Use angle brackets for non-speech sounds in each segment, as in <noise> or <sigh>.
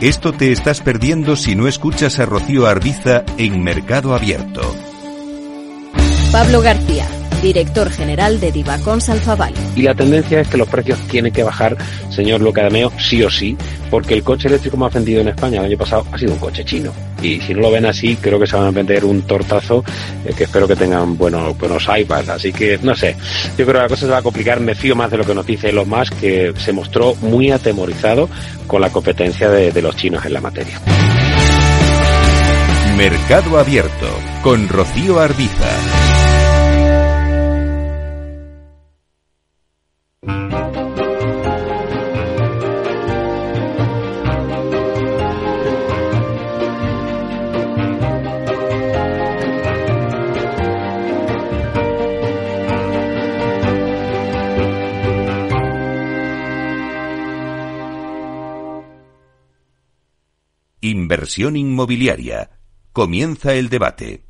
Esto te estás perdiendo si no escuchas a Rocío Arbiza en Mercado Abierto. Pablo García, director general de Divacons Alfabal. Y la tendencia es que los precios tienen que bajar, señor Lucadameo, sí o sí, porque el coche eléctrico más vendido en España el año pasado ha sido un coche chino. Y si no lo ven así, creo que se van a vender un tortazo eh, que espero que tengan buenos, buenos iPads. Así que, no sé, yo creo que la cosa se va a complicar. Me fío más de lo que nos dice Elon Musk, que se mostró muy atemorizado con la competencia de, de los chinos en la materia. Mercado Abierto con Rocío Arbiza. Inversión inmobiliaria. Comienza el debate.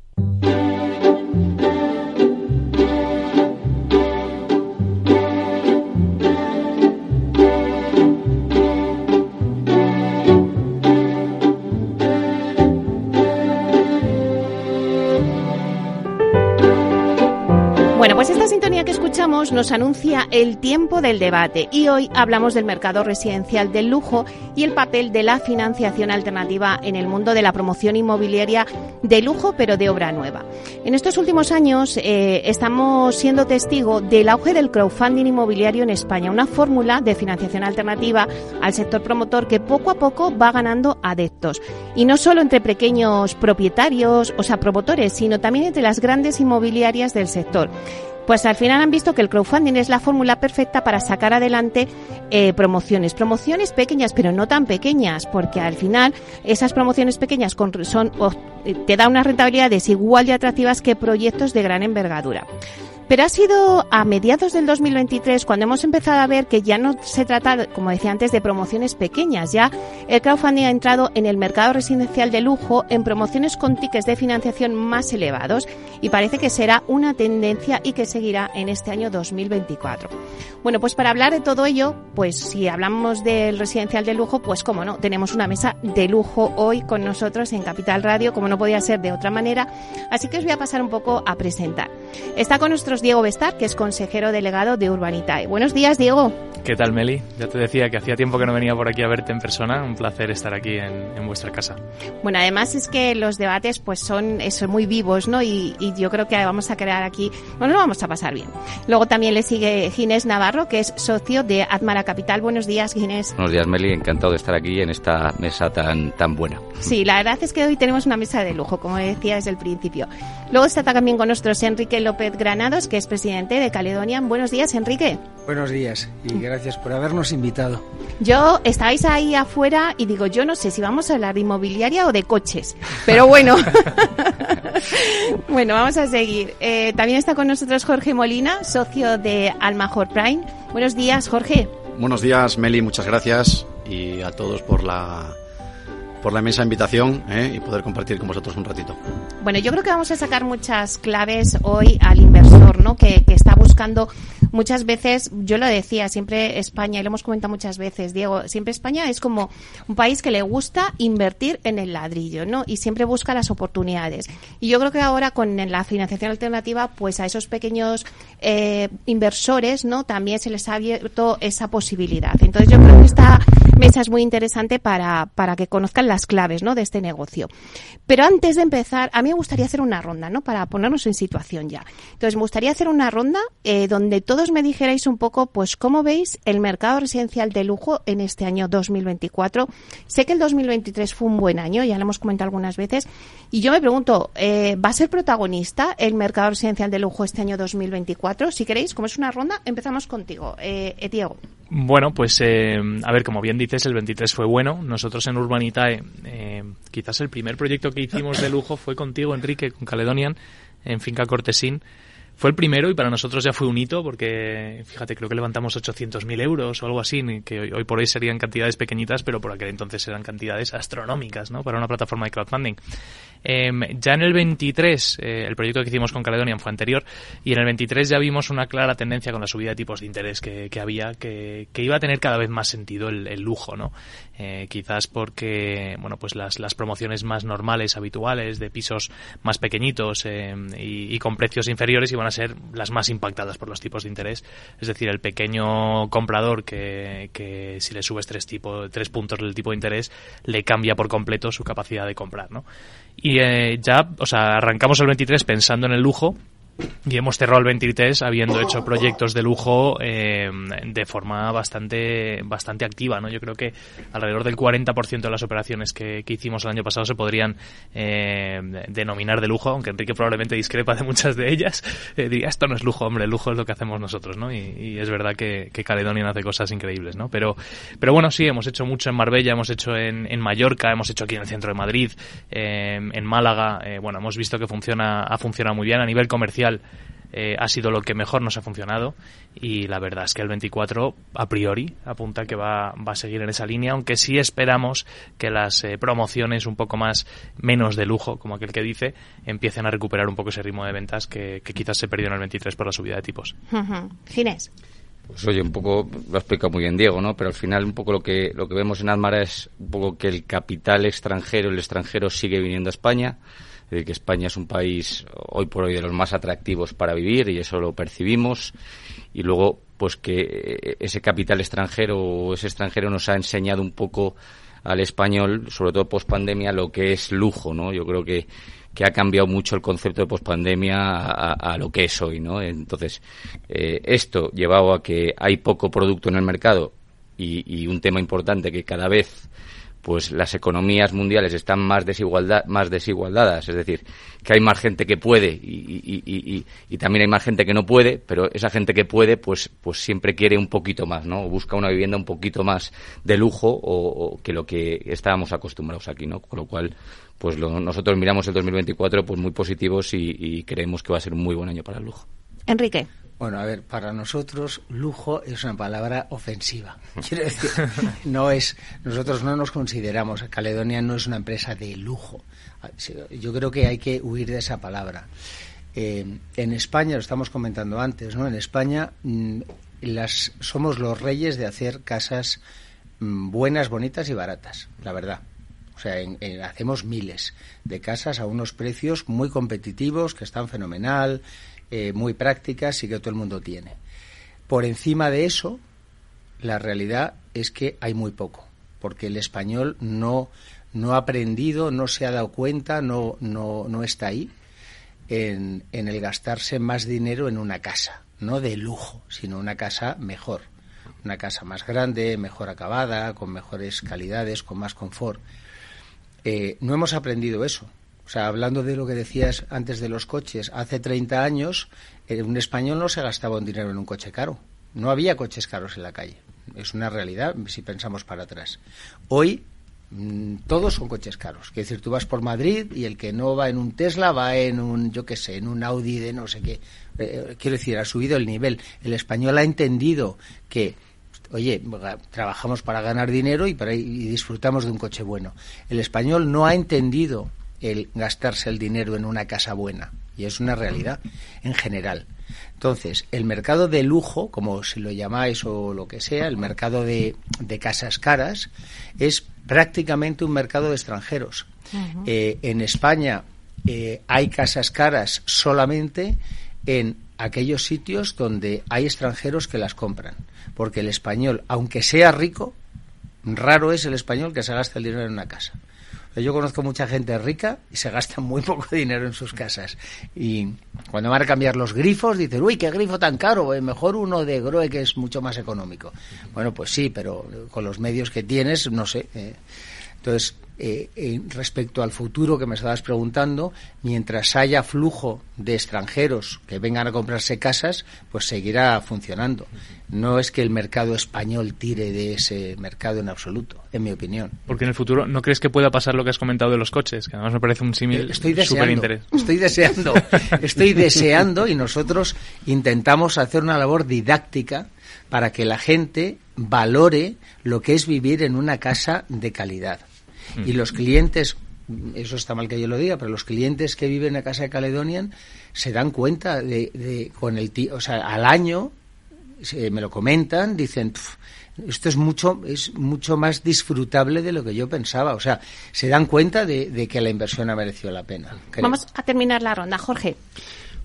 Nos anuncia el tiempo del debate y hoy hablamos del mercado residencial del lujo y el papel de la financiación alternativa en el mundo de la promoción inmobiliaria de lujo pero de obra nueva. En estos últimos años eh, estamos siendo testigo del auge del crowdfunding inmobiliario en España, una fórmula de financiación alternativa al sector promotor que poco a poco va ganando adeptos. Y no solo entre pequeños propietarios, o sea, promotores, sino también entre las grandes inmobiliarias del sector. Pues al final han visto que el crowdfunding es la fórmula perfecta para sacar adelante eh, promociones. Promociones pequeñas, pero no tan pequeñas, porque al final esas promociones pequeñas con, son, eh, te dan unas rentabilidades igual de atractivas que proyectos de gran envergadura. Pero ha sido a mediados del 2023 cuando hemos empezado a ver que ya no se trata, como decía antes, de promociones pequeñas. Ya el crowdfunding ha entrado en el mercado residencial de lujo en promociones con tickets de financiación más elevados y parece que será una tendencia y que seguirá en este año 2024. Bueno, pues para hablar de todo ello, pues si hablamos del residencial de lujo, pues como no, tenemos una mesa de lujo hoy con nosotros en Capital Radio, como no podía ser de otra manera. Así que os voy a pasar un poco a presentar. Está con nosotros Diego Bestar, que es consejero delegado de Urbanitae. Buenos días, Diego. ¿Qué tal, Meli? Ya te decía que hacía tiempo que no venía por aquí a verte en persona. Un placer estar aquí en, en vuestra casa. Bueno, además es que los debates pues son, son muy vivos, ¿no? Y, y, yo creo que vamos a crear aquí, bueno, lo vamos a pasar bien. Luego también le sigue Ginés Navarro, que es socio de Atmara Capital. Buenos días, Ginés. Buenos días, Meli. Encantado de estar aquí en esta mesa tan, tan buena. Sí, la verdad es que hoy tenemos una mesa de lujo, como decía desde el principio. Luego está también con nosotros Enrique López Granados, que es presidente de Caledonian. Buenos días, Enrique. Buenos días y gracias por habernos invitado. Yo estáis ahí afuera y digo, yo no sé si vamos a hablar de inmobiliaria o de coches, pero bueno. <laughs> bueno, vamos a seguir. Eh, también está con nosotros Jorge Molina, socio de Almajor Prime. Buenos días, Jorge. Buenos días, Meli, muchas gracias y a todos por la por la inmensa invitación ¿eh? y poder compartir con vosotros un ratito. Bueno, yo creo que vamos a sacar muchas claves hoy al inversor, ¿no? Que, que, está buscando muchas veces, yo lo decía, siempre España, y lo hemos comentado muchas veces, Diego, siempre España es como un país que le gusta invertir en el ladrillo, ¿no? Y siempre busca las oportunidades. Y yo creo que ahora con la financiación alternativa, pues a esos pequeños eh, inversores, ¿no? También se les ha abierto esa posibilidad. Entonces yo creo que esta mesa es muy interesante para, para que conozcan las claves ¿no? de este negocio. Pero antes de empezar, a mí me gustaría hacer una ronda, ¿no? Para ponernos en situación ya. Entonces, me gustaría hacer una ronda eh, donde todos me dijerais un poco, pues, cómo veis el mercado residencial de lujo en este año 2024. Sé que el 2023 fue un buen año, ya lo hemos comentado algunas veces, y yo me pregunto, eh, ¿va a ser protagonista el mercado residencial de lujo este año 2024? Si queréis, como es una ronda, empezamos contigo, eh, Diego. Bueno, pues eh, a ver, como bien dices, el 23 fue bueno. Nosotros en Urbanitae, eh, quizás el primer proyecto que hicimos de lujo fue contigo, Enrique, con Caledonian, en Finca Cortesín. Fue el primero y para nosotros ya fue un hito porque, fíjate, creo que levantamos 800.000 euros o algo así, que hoy, hoy, por hoy serían cantidades pequeñitas, pero por aquel entonces eran cantidades astronómicas, ¿no? Para una plataforma de crowdfunding. Em, ya en el 23, eh, el proyecto que hicimos con Caledonian fue anterior, y en el 23 ya vimos una clara tendencia con la subida de tipos de interés que, había, que, iba a tener cada vez más sentido el, lujo, ¿no? Eh, quizás porque, bueno, pues las, promociones más normales, habituales, de pisos más pequeñitos em, y, con precios inferiores iban a ser las más impactadas por los tipos de interés. Es decir, el pequeño comprador que, que si le subes tres, tipo, tres puntos del tipo de interés, le cambia por completo su capacidad de comprar, ¿no? Y eh, ya, o sea, arrancamos el 23 pensando en el lujo y hemos cerrado el 23 habiendo hecho proyectos de lujo eh, de forma bastante bastante activa no yo creo que alrededor del 40% de las operaciones que, hicimos el año pasado se podrían eh, denominar de lujo aunque Enrique probablemente discrepa de muchas de ellas. Eh, diría esto no es lujo hombre el lujo es lo que hacemos nosotros no y, es verdad que, que Caledonian hace cosas increíbles no pero pero bueno sí hemos hecho mucho en Marbella hemos hecho en, en Mallorca hemos hecho aquí en el centro de Madrid en Málaga bueno hemos visto que funciona ha funcionado muy bien a nivel comercial eh, ha sido lo que mejor nos ha funcionado y la verdad es que el 24 a priori apunta que va, a seguir en esa línea, aunque sí esperamos que las eh, promociones un poco más menos de lujo, como aquel que dice, empiecen a recuperar un poco ese ritmo de ventas que, quizás se perdió en el 23 por la subida de tipos. Ginés. Pues oye, un poco lo ha explicado muy bien Diego, ¿no? Pero al final un poco lo que lo que vemos en Admara es un poco que el capital extranjero, el extranjero sigue viniendo a España de que España es un país hoy por hoy de los más atractivos para vivir y eso lo percibimos y luego pues que ese capital extranjero o ese extranjero nos ha enseñado un poco al español, sobre todo post pandemia, lo que es lujo, ¿no? Yo creo que, que ha cambiado mucho el concepto de pospandemia a, a, lo que es hoy, ¿no? Entonces, eh, esto llevado a que hay poco producto en el mercado y, y un tema importante que cada vez pues las economías mundiales están más desigualdad, más desigualdadas, es decir, que hay más gente que puede y, y, también hay más gente que no puede, pero esa gente que puede, pues, pues siempre quiere un poquito más, ¿no? busca una vivienda un poquito más de lujo o, que lo que estábamos acostumbrados aquí, ¿no? Con lo cual, pues nosotros miramos el 2024 pues muy positivos y creemos que va a ser un muy buen año para el lujo. Enrique. Bueno, a ver, para nosotros lujo es una palabra ofensiva. <laughs> Quiero decir, no es, nosotros no nos consideramos, Caledonia no es una empresa de lujo. Yo creo que hay que huir de esa palabra. Eh, en España, lo estamos comentando antes, ¿no? En España mm, las, somos los reyes de hacer casas mm, buenas, bonitas y baratas, la verdad. O sea, hacemos miles de casas a unos precios muy competitivos, que están fenomenal, eh, muy prácticas y que todo el mundo tiene. Por encima de eso, la realidad es que hay muy poco, porque el español no, no ha aprendido, no se ha dado cuenta, no, no, no está ahí en, en el gastarse más dinero en una casa, no de lujo, sino una casa mejor, una casa más grande, mejor acabada, con mejores calidades, con más confort. Eh, no hemos aprendido eso. Sea, hablando de lo que decías antes de los coches, hace 30 años eh, un español no se gastaba un dinero en un coche caro. No había coches caros en la calle. Es una realidad si pensamos para atrás. Hoy mm, todos son coches caros. Es decir, tú vas por Madrid y el que no va en un Tesla va en un, yo qué sé, en un Audi de no sé qué. Eh, quiero decir, ha subido el nivel. El español ha entendido que oye, trabajamos para ganar dinero y, para, y disfrutamos de un coche bueno. El español no ha entendido el gastarse el dinero en una casa buena. Y es una realidad en general. Entonces, el mercado de lujo, como si lo llamáis o lo que sea, el mercado de, casas caras, es prácticamente un mercado de extranjeros. Eh, en España eh, hay casas caras solamente en aquellos sitios donde hay extranjeros que las compran. Porque el español, aunque sea rico, raro es el español que se gasta el dinero en una casa. Yo conozco mucha gente rica y se gasta muy poco dinero en sus casas. Y cuando van a cambiar los grifos, dicen, uy, qué grifo tan caro, eh, mejor uno de Groe que es mucho más económico. Bueno, pues sí, pero con los medios que tienes, no sé. Eh. Entonces, eh, respecto al futuro que me estabas preguntando, mientras haya flujo de extranjeros que vengan a comprarse casas, pues seguirá funcionando. No es que el mercado español tire de ese mercado en absoluto, en mi opinión. Porque en el futuro, ¿no crees que pueda pasar lo que has comentado de los coches? Que además me parece un símil súper interés. Estoy deseando, <laughs> estoy deseando y nosotros intentamos hacer una labor didáctica para que la gente valore lo que es vivir en una casa de calidad y los clientes eso está mal que yo lo diga, pero los clientes que viven en casa de Caledonian se dan cuenta de, con el o sea, al año me lo comentan, dicen, esto es mucho, es mucho más disfrutable de lo que yo pensaba. O sea, se dan cuenta de, que la inversión ha merecido la pena. Vamos a terminar la ronda, Jorge.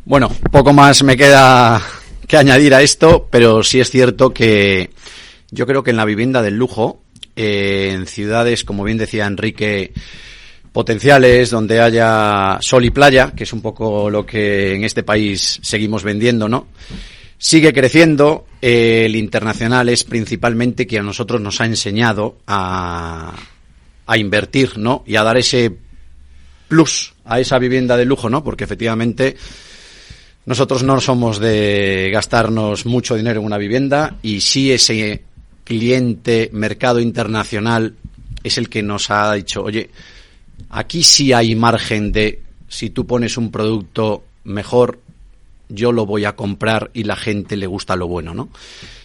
Bueno, poco más me queda que añadir a esto, pero sí es cierto que yo creo que en la vivienda del lujo, en ciudades, como bien decía Enrique, potenciales, donde haya sol y playa, que es un poco lo que en este país seguimos vendiendo, ¿no? Sigue creciendo, el internacional es principalmente quien a nosotros nos ha enseñado a, a invertir, ¿no? Y a dar ese plus a esa vivienda de lujo, ¿no? Porque efectivamente nosotros no somos de gastarnos mucho dinero en una vivienda y sí ese cliente mercado internacional es el que nos ha dicho, oye, aquí sí hay margen de si tú pones un producto mejor, yo lo voy a comprar y la gente le gusta lo bueno, ¿no?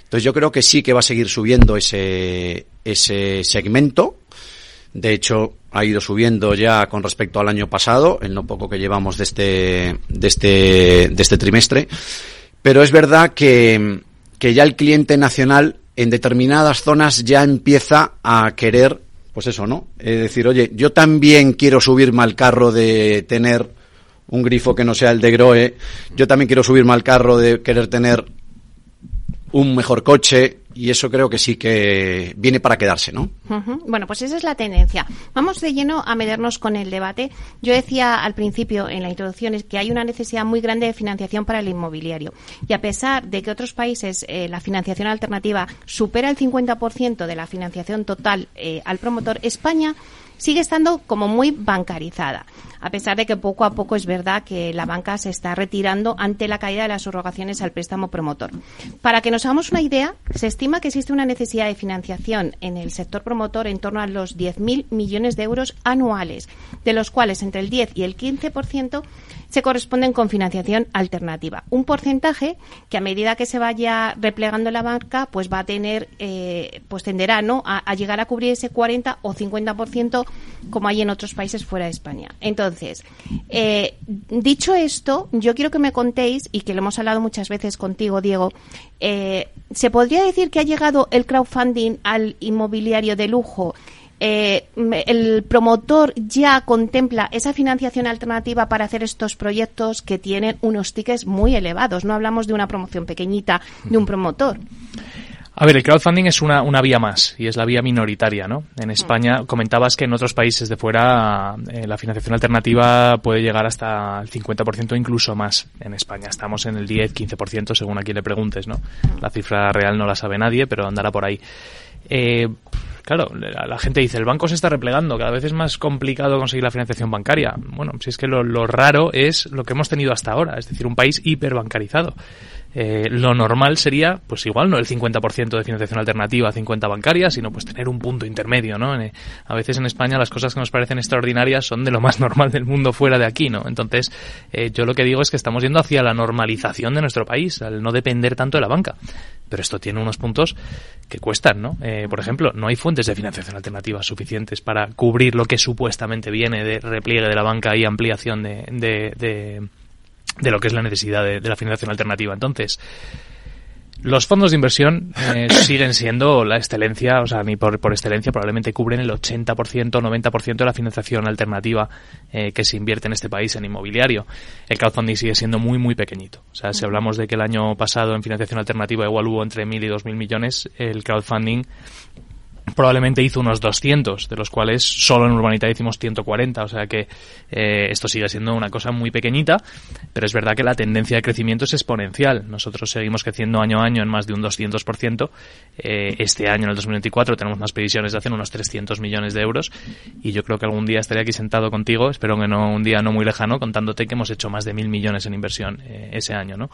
Entonces yo creo que sí que va a seguir subiendo ese, ese segmento. De hecho, ha ido subiendo ya con respecto al año pasado, en lo poco que llevamos de este, de este, de este trimestre. Pero es verdad que, que ya el cliente nacional en determinadas zonas ya empieza a querer, pues eso, ¿no? Es decir, oye, yo también quiero subirme al carro de tener un grifo que no sea el de Groe, yo también quiero subirme al carro de querer tener un mejor coche, y eso creo que sí que viene para quedarse, ¿no? Bueno, pues esa es la tendencia. Vamos de lleno a meternos con el debate. Yo decía al principio en la introducción que hay una necesidad muy grande de financiación para el inmobiliario. Y a pesar de que otros países eh, la financiación alternativa supera el 50% de la financiación total eh, al promotor, España sigue estando como muy bancarizada, a pesar de que poco a poco es verdad que la banca se está retirando ante la caída de las subrogaciones al préstamo promotor. Para que nos hagamos una idea, se estima que existe una necesidad de financiación en el sector promotor en torno a los 10.000 millones de euros anuales, de los cuales entre el 10 y el 15% se corresponden con financiación alternativa. Un porcentaje que a medida que se vaya replegando la banca, pues va a tener, eh, pues tenderá ¿no? A, llegar a cubrir ese 40 o 50% como hay en otros países fuera de España. Entonces, eh, dicho esto, yo quiero que me contéis, y que lo hemos hablado muchas veces contigo, Diego, eh, ¿se podría decir que ha llegado el crowdfunding al inmobiliario de lujo? Eh, el promotor ya contempla esa financiación alternativa para hacer estos proyectos que tienen unos tickets muy elevados. No hablamos de una promoción pequeñita de un promotor. A ver, el crowdfunding es una, vía más y es la vía minoritaria, ¿no? En. España comentabas que en otros países de fuera eh, la financiación alternativa puede llegar hasta el 50% incluso más. En España estamos en el 10-15% según a quien le preguntes, ¿no? La cifra real no la sabe nadie, pero andará por ahí. Eh, claro, la, gente dice, el banco se está replegando, cada vez es más complicado conseguir la financiación bancaria. Bueno, si es que lo, lo raro es lo que hemos tenido hasta ahora, es decir, un país hiperbancarizado. Eh, lo normal sería, pues igual no el 50% de financiación alternativa, 50 bancaria, sino pues tener un punto intermedio, ¿no? Eh, a veces en España las cosas que nos parecen extraordinarias son de lo más <laughs> normal del mundo fuera de aquí, ¿no? Entonces, eh, yo lo que digo es que estamos yendo hacia la normalización de nuestro país, al no depender tanto de la banca. Pero esto tiene unos puntos que cuestan, ¿no? por ejemplo, no hay fuentes de financiación alternativa suficientes para cubrir lo que supuestamente viene de repliegue de la banca y ampliación de, de de lo que es la necesidad de, la financiación alternativa. Entonces, los fondos de inversión eh, <coughs> siguen siendo la excelencia, o sea, ni por, por excelencia probablemente cubren el 80%, 90% de la financiación alternativa eh, que se invierte en este país en inmobiliario. El crowdfunding sigue siendo muy, muy pequeñito. O sea, si hablamos de que el año pasado en financiación alternativa igual hubo entre 1.000 y 2.000 millones, el crowdfunding probablemente hizo unos 200, de los cuales solo en Urbanita hicimos 140, o sea que eh, esto sigue siendo una cosa muy pequeñita, pero es verdad que la tendencia de crecimiento es exponencial. Nosotros seguimos creciendo año a año en más de un 200%. Eh, este año, en el 2024, tenemos más previsiones de hacer unos 300 millones de euros y yo creo que algún día estaré aquí sentado contigo, espero que no un día no muy lejano, contándote que hemos hecho más de mil millones en inversión eh, ese año, ¿no?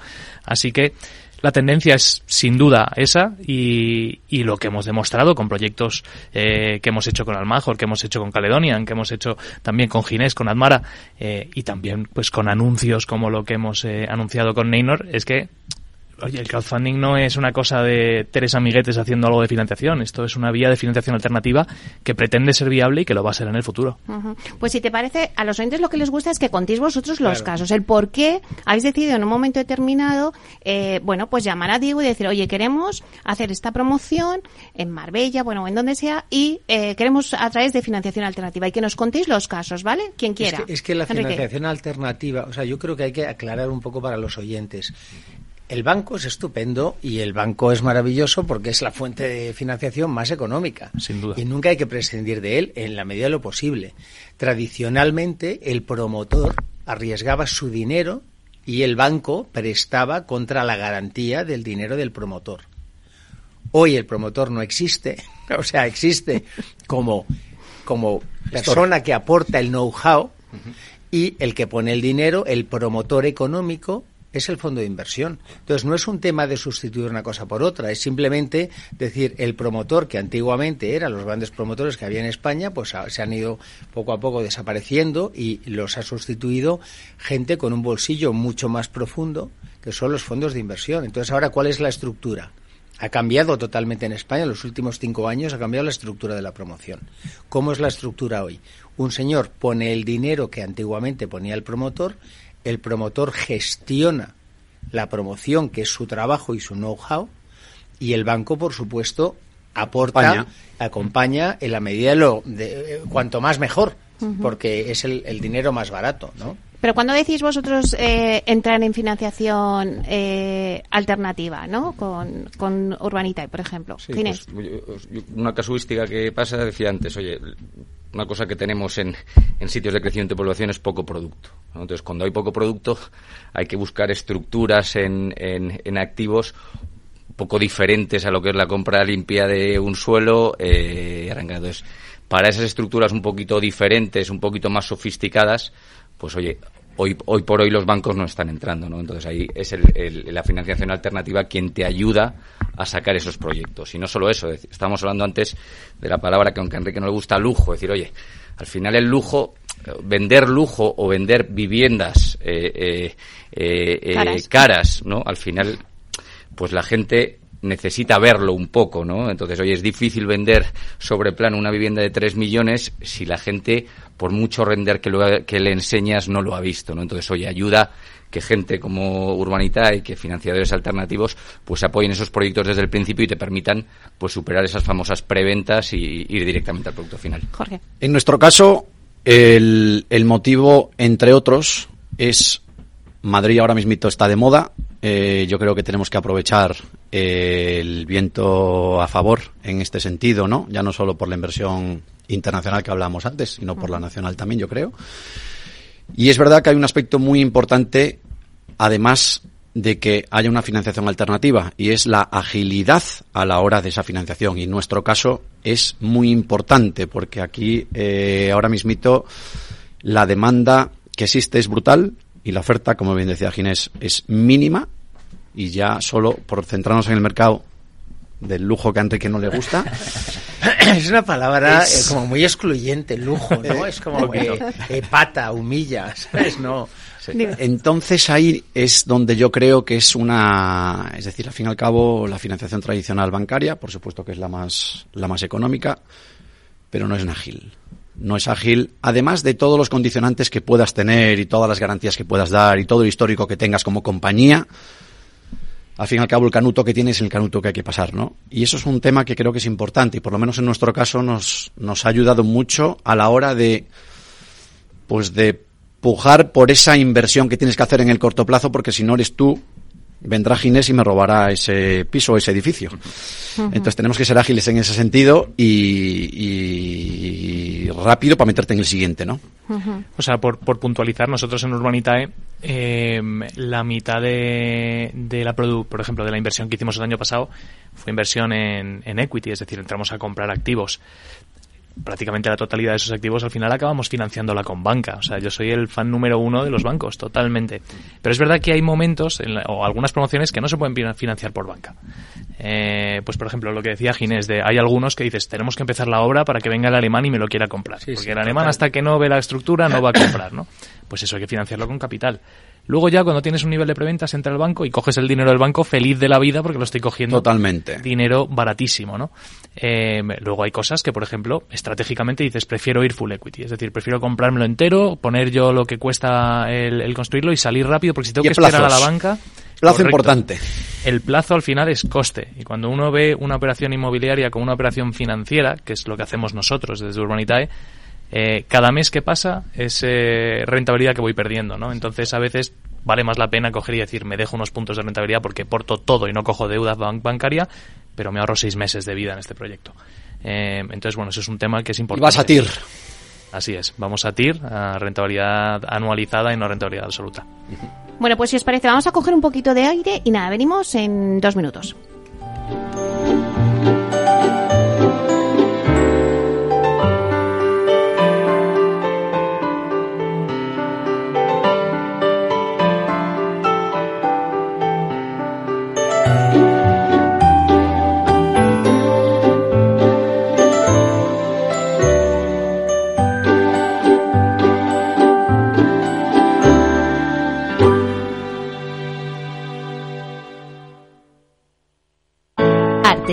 Así que la tendencia es sin duda esa y, y lo que hemos demostrado con proyectos eh, que hemos hecho con Almajor, que hemos hecho con Caledonian, que hemos hecho también con Ginés, con Admara eh, y también pues con anuncios como lo que hemos eh, anunciado con Neynor, es que Oye, el crowdfunding no es una cosa de tres amiguetes haciendo algo de financiación. Esto es una vía de financiación alternativa que pretende ser viable y que lo va a ser en el futuro. Pues si te parece, a los oyentes lo que les gusta es que contéis vosotros los casos, el por qué habéis decidido en un momento determinado, eh, bueno, pues llamar a Diego y decir, oye, queremos hacer esta promoción en Marbella, bueno, en donde sea, y eh, queremos a través de financiación alternativa y que nos contéis los casos, ¿vale? Quien quiera. Es que, la financiación alternativa, o sea, yo creo que hay que aclarar un poco para los oyentes. El banco es estupendo y el banco es maravilloso porque es la fuente de financiación más económica. Sin duda. Y nunca hay que prescindir de él en la medida de lo posible. Tradicionalmente, el promotor arriesgaba su dinero y el banco prestaba contra la garantía del dinero del promotor. Hoy el promotor no existe, <laughs> o sea, existe como, como persona que aporta el know-how y el que pone el dinero, el promotor económico, es el fondo de inversión. Entonces, no es un tema de sustituir una cosa por otra, es simplemente decir, el promotor que antiguamente eran los grandes promotores que había en España, pues se han ido poco a poco desapareciendo y los ha sustituido gente con un bolsillo mucho más profundo, que son los fondos de inversión. Entonces, ahora, ¿cuál es la estructura? Ha cambiado totalmente en España, en los últimos cinco años ha cambiado la estructura de la promoción. ¿Cómo es la estructura hoy? Un señor pone el dinero que antiguamente ponía el promotor, el promotor gestiona la promoción, que es su trabajo y su know-how, y el banco, por supuesto, aporta, acompaña, en la medida de lo de, eh, cuanto más mejor, porque es el, dinero más barato, ¿no? Pero cuando decís vosotros eh, entrar en financiación eh, alternativa, ¿no? Con, con Urbanita, por ejemplo. Pues, una casuística que pasa, decía antes, oye, una cosa que tenemos en, en sitios de crecimiento de población es poco producto. Entonces, cuando hay poco producto, hay que buscar estructuras en, en, activos poco diferentes a lo que es la compra limpia de un suelo eh, Entonces, para esas estructuras un poquito diferentes, un poquito más sofisticadas, pues oye, hoy, hoy por hoy los bancos no están entrando, ¿no? Entonces ahí es el, la financiación alternativa quien te ayuda a sacar esos proyectos. Y no solo eso, estamos hablando antes de la palabra que aunque a Enrique no le gusta lujo, decir, oye, al final el lujo, vender lujo o vender viviendas eh, eh, eh, caras, ¿no? Al final, pues la gente necesita verlo un poco, ¿no? Entonces, oye, es difícil vender sobre plano una vivienda de 3 millones si la gente, por mucho render que, lo, que le enseñas, no lo ha visto, ¿no? Entonces, oye, ayuda que gente como Urbanita y que financiadores alternativos pues apoyen esos proyectos desde el principio y te permitan pues superar esas famosas preventas y ir directamente al producto final. Jorge. En nuestro caso, el, el motivo, entre otros, es Madrid ahora mismo está de moda. Eh, yo creo que tenemos que aprovechar eh, el viento a favor en este sentido, ¿no? Ya no solo por la inversión internacional que hablábamos antes, sino por la nacional también, yo creo. Y es verdad que hay un aspecto muy importante, además de que haya una financiación alternativa, y es la agilidad a la hora de esa financiación. Y en nuestro caso es muy importante, porque aquí eh, ahora mismito la demanda que existe es brutal y la oferta, como bien decía Ginés, es mínima y ya solo por centrarnos en el mercado del lujo que a Enrique no le gusta. <laughs> es una palabra eh, como muy excluyente, lujo, ¿no? Es como que eh, pata, humilla, <laughs> ¿sabes? No. Entonces ahí es donde yo creo que es una, es decir, al fin y al cabo la financiación tradicional bancaria, por supuesto que es la más, la más económica, pero no es ágil. No es ágil, además de todos los condicionantes que puedas tener y todas las garantías que puedas dar y todo el histórico que tengas como compañía, al fin y al cabo el canuto que tienes es el canuto que hay que pasar, ¿no? Y eso es un tema que creo que es importante y por lo menos en nuestro caso nos, nos ha ayudado mucho a la hora de, pues de pujar por esa inversión que tienes que hacer en el corto plazo porque si no eres tú vendrá Ginés y me robará ese piso o ese edificio. Entonces tenemos que ser ágiles en ese sentido y, rápido para meterte en el siguiente, ¿no? O sea, por, por, puntualizar, nosotros en Urbanitae, eh, la mitad de, de la por ejemplo, de la inversión que hicimos el año pasado fue inversión en, en equity, es decir, entramos a comprar activos prácticamente la totalidad de esos activos al final acabamos financiándola con banca. O sea, yo soy el fan número uno de los bancos, totalmente. Pero es verdad que hay momentos o algunas promociones que no se pueden financiar por banca. Eh, pues por ejemplo, lo que decía Ginés, de hay algunos que dices, tenemos que empezar la obra para que venga el alemán y me lo quiera comprar. porque el alemán hasta que no ve la estructura no va a comprar, ¿no? Pues eso hay que financiarlo con capital. Luego ya cuando tienes un nivel de preventas entra al banco y coges el dinero del banco feliz de la vida porque lo estoy cogiendo. Totalmente. Dinero baratísimo, ¿no? Eh, luego hay cosas que, por ejemplo, estratégicamente dices, prefiero ir full equity. Es decir, prefiero comprármelo entero, poner yo lo que cuesta el, construirlo y salir rápido porque si tengo que esperar a la banca... Plazo importante. El plazo al final es coste. Y cuando uno ve una operación inmobiliaria como una operación financiera, que es lo que hacemos nosotros desde Urbanitae, eh, cada mes que pasa es eh, rentabilidad que voy perdiendo, ¿no? Entonces a veces vale más la pena coger y decir, me dejo unos puntos de rentabilidad porque porto todo y no cojo deuda bancaria, pero me ahorro seis meses de vida en este proyecto. Eh, entonces, bueno, eso es un tema que es importante. Y vas a TIR. Así es, vamos a TIR, a rentabilidad anualizada y no rentabilidad absoluta. Bueno, pues si os parece, vamos a coger un poquito de aire y nada, venimos en dos minutos.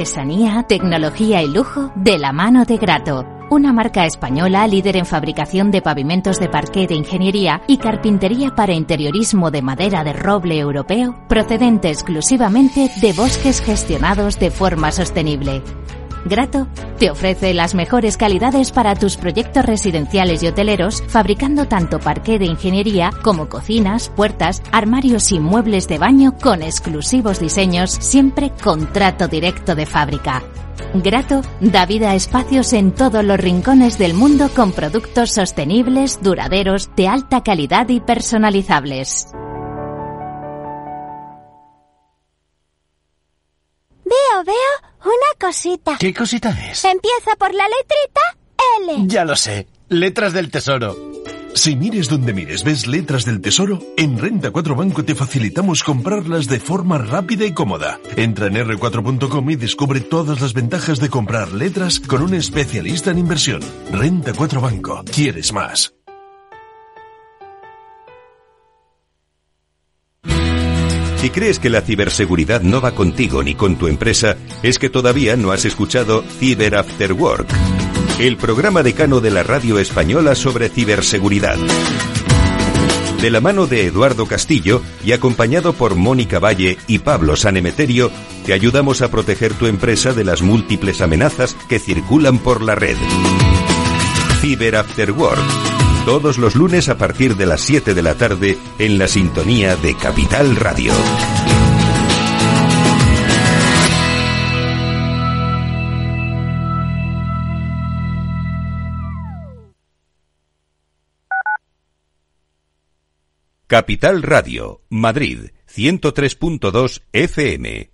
Artesanía, tecnología y lujo de la mano de Grato. Una marca española líder en fabricación de pavimentos de parqué de ingeniería y carpintería para interiorismo de madera de roble europeo, procedente exclusivamente de bosques gestionados de forma sostenible. Grato te ofrece las mejores calidades para tus proyectos residenciales y hoteleros, fabricando tanto parqué de ingeniería como cocinas, puertas, armarios y muebles de baño con exclusivos diseños, siempre con trato directo de fábrica. Grato da vida a espacios en todos los rincones del mundo con productos sostenibles, duraderos, de alta calidad y personalizables. Cosita. ¿Qué cosita es? Empieza por la letrita L. Ya lo sé. Letras del Tesoro. Si mires donde mires ves letras del tesoro, en Renta 4 Banco te facilitamos comprarlas de forma rápida y cómoda. Entra en r4.com y descubre todas las ventajas de comprar letras con un especialista en inversión. Renta 4 Banco. ¿Quieres más? Si crees que la ciberseguridad no va contigo ni con tu empresa, es que todavía no has escuchado Cyber After Work, el programa decano de la radio española sobre ciberseguridad. De la mano de Eduardo Castillo y acompañado por Mónica Valle y Pablo Sanemeterio, te ayudamos a proteger tu empresa de las múltiples amenazas que circulan por la red. Cyber After Work todos los lunes a partir de las 7 de la tarde en la sintonía de Capital Radio. Capital Radio, Madrid, 103.2 FM.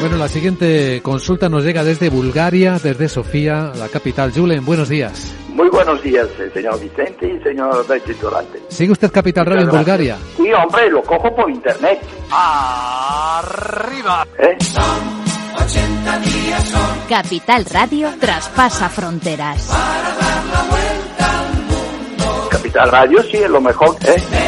Bueno, la siguiente consulta nos llega desde Bulgaria, desde Sofía, la capital. Julen, buenos días. Muy buenos días, eh, señor Vicente y señor Durante. ¿Sigue usted Capital Radio en Bulgaria? Sí, hombre, lo cojo por internet. ¡Arriba! ¿Eh? Capital Radio traspasa fronteras. Para dar la vuelta al mundo. Capital Radio sí es lo mejor, ¿eh?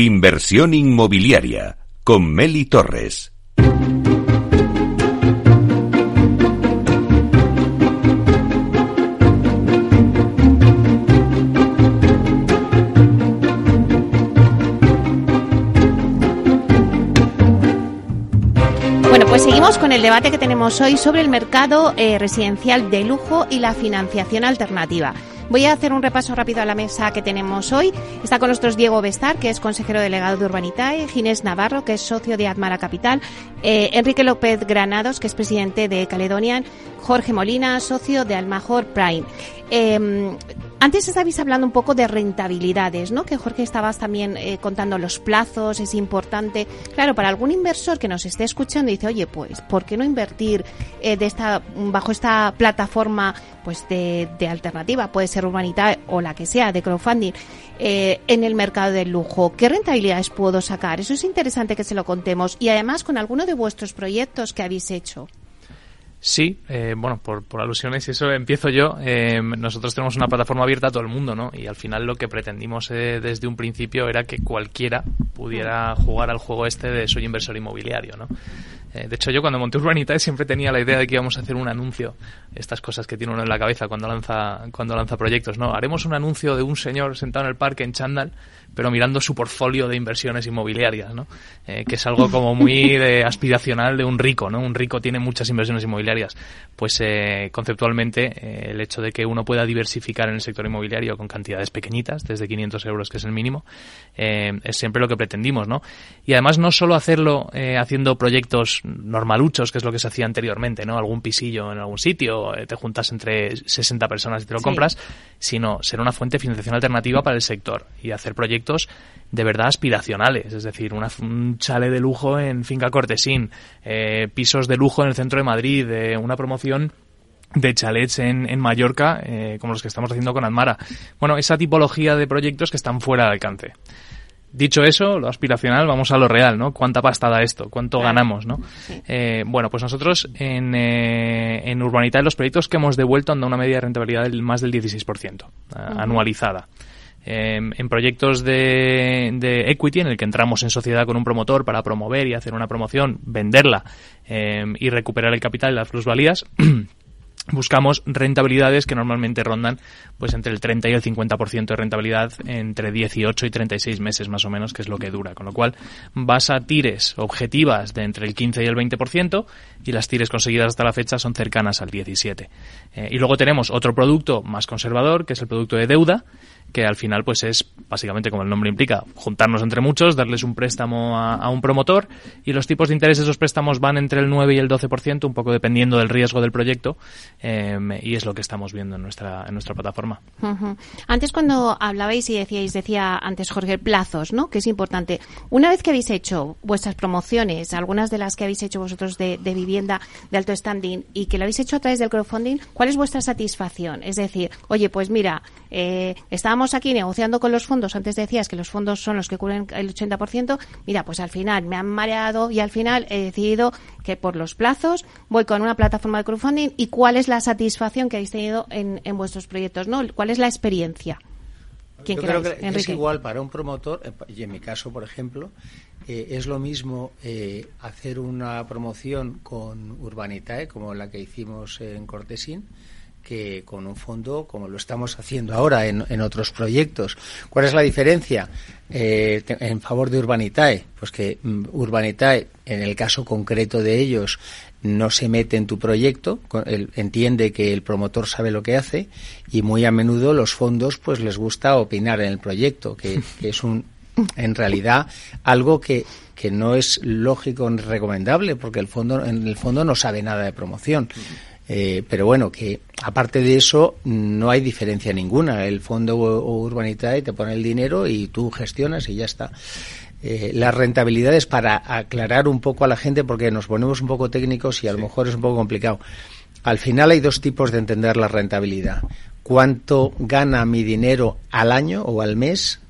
Inversión inmobiliaria con Meli Torres. Bueno, pues seguimos con el debate que tenemos hoy sobre el mercado eh, residencial de lujo y la financiación alternativa. Voy a hacer un repaso rápido a la mesa que tenemos hoy. Está con nosotros Diego Bestar, que es consejero delegado de Urbanitae, Ginés Navarro, que es socio de Admara Capital, eh, Enrique López Granados, que es presidente de Caledonian, Jorge Molina, socio de Almajor Prime. Eh, antes estabais hablando un poco de rentabilidades, ¿no? Que Jorge estabas también eh, contando los plazos, es importante. Claro, para algún inversor que nos esté escuchando y dice, oye, pues, ¿por qué no invertir eh, de esta, bajo esta plataforma pues de, de alternativa? Puede ser Urbanita o la que sea, de crowdfunding, eh, en el mercado del lujo. ¿Qué rentabilidades puedo sacar? Eso es interesante que se lo contemos. Y además con alguno de vuestros proyectos que habéis hecho. Sí, eh, bueno, por, alusiones y eso empiezo yo. Eh, nosotros tenemos una plataforma abierta a todo el mundo, ¿no? Y al final lo que pretendimos eh, desde un principio era que cualquiera pudiera jugar al juego este de soy inversor inmobiliario, ¿no? Eh, de hecho, yo cuando monté Urbanitae siempre tenía la idea de que íbamos a hacer un anuncio. Estas cosas que tiene uno en la cabeza cuando lanza, cuando lanza proyectos, ¿no? Haremos un anuncio de un señor sentado en el parque en Chandal pero mirando su portfolio de inversiones inmobiliarias, ¿no? Eh, que es algo como muy <laughs> de aspiracional de un rico, ¿no? Un rico tiene muchas inversiones inmobiliarias. Pues eh, conceptualmente eh, el hecho de que uno pueda diversificar en el sector inmobiliario con cantidades pequeñitas, desde 500 euros, que es el mínimo, es siempre lo que pretendimos, ¿no? Y además no solo hacerlo haciendo proyectos normaluchos, que es lo que se hacía anteriormente, ¿no? Algún pisillo en algún sitio, te juntas entre 60 personas y te lo compras, sino ser una fuente de financiación alternativa para el sector y hacer proyectos de verdad aspiracionales, es decir, un chale de lujo en Finca Cortesín, eh, pisos de lujo en el centro de Madrid, eh, una promoción de chalets en, en Mallorca, eh, como los que estamos haciendo con Admara. Bueno, esa tipología de proyectos que están fuera de alcance. Dicho eso, lo aspiracional, vamos a lo real, ¿no? ¿Cuánta pasta da esto? ¿Cuánto ganamos, no? Eh, bueno, pues nosotros en, eh, en Urbanita, los proyectos que hemos devuelto han dado una media de rentabilidad del más del 16%, anualizada. Em, en proyectos de, equity en el que entramos en sociedad con un promotor para promover y hacer una promoción, venderla em, y recuperar el capital y las plusvalías. <clears throat> buscamos rentabilidades que normalmente rondan pues entre el 30 y el 50% de rentabilidad entre 18 y 36 meses más o menos, que es lo que dura. Con lo cual vas a tires objetivas de entre el 15 y el 20% y las tires conseguidas hasta la fecha son cercanas al 17. Eh, y luego tenemos otro producto más conservador, que es el producto de deuda, que al final pues es básicamente como el nombre implica juntarnos entre muchos darles un préstamo a, un promotor y los tipos de interés de esos préstamos van entre el 9 y el 12% un poco dependiendo del riesgo del proyecto em, y es lo que estamos viendo en nuestra en nuestra plataforma. Antes cuando hablabais y decíais decía antes Jorge plazos no que es importante. Una vez que habéis hecho vuestras promociones algunas de las que habéis hecho vosotros de, vivienda de alto standing y que lo habéis hecho a través del crowdfunding cuál es vuestra satisfacción es decir oye pues mira eh, estábamos aquí negociando con los fondos, antes decías que los fondos son los que cubren el 80%, mira, pues al final me han mareado y al final he decidido que por los plazos voy con una plataforma de crowdfunding. Y cuál es la satisfacción que habéis tenido en, vuestros proyectos, ¿no? ¿Cuál es la experiencia? Yo creo que es igual para un promotor, eh, y en mi caso, por ejemplo, eh, es lo mismo eh, hacer una promoción con Urbanitae, como la que hicimos en Cortesín, que con un fondo como lo estamos haciendo ahora en, en otros proyectos. ¿Cuál es la diferencia eh, en favor de Urbanitae? Pues que mm, Urbanitae, en el caso concreto de ellos, no se mete en tu proyecto, entiende que el promotor sabe lo que hace y muy a menudo los fondos pues les gusta opinar en el proyecto, que, que es un en realidad algo que, que no es lógico ni recomendable porque el fondo en el fondo no sabe nada de promoción. Eh, pero bueno, que aparte de eso no hay diferencia ninguna. El fondo Urbanitae te pone el dinero y tú gestionas y ya está. Eh, las rentabilidades para aclarar un poco a la gente porque nos ponemos un poco técnicos y a lo mejor es un poco complicado. Al final hay dos tipos de entender la rentabilidad. Cuánto gana mi dinero al año o al mes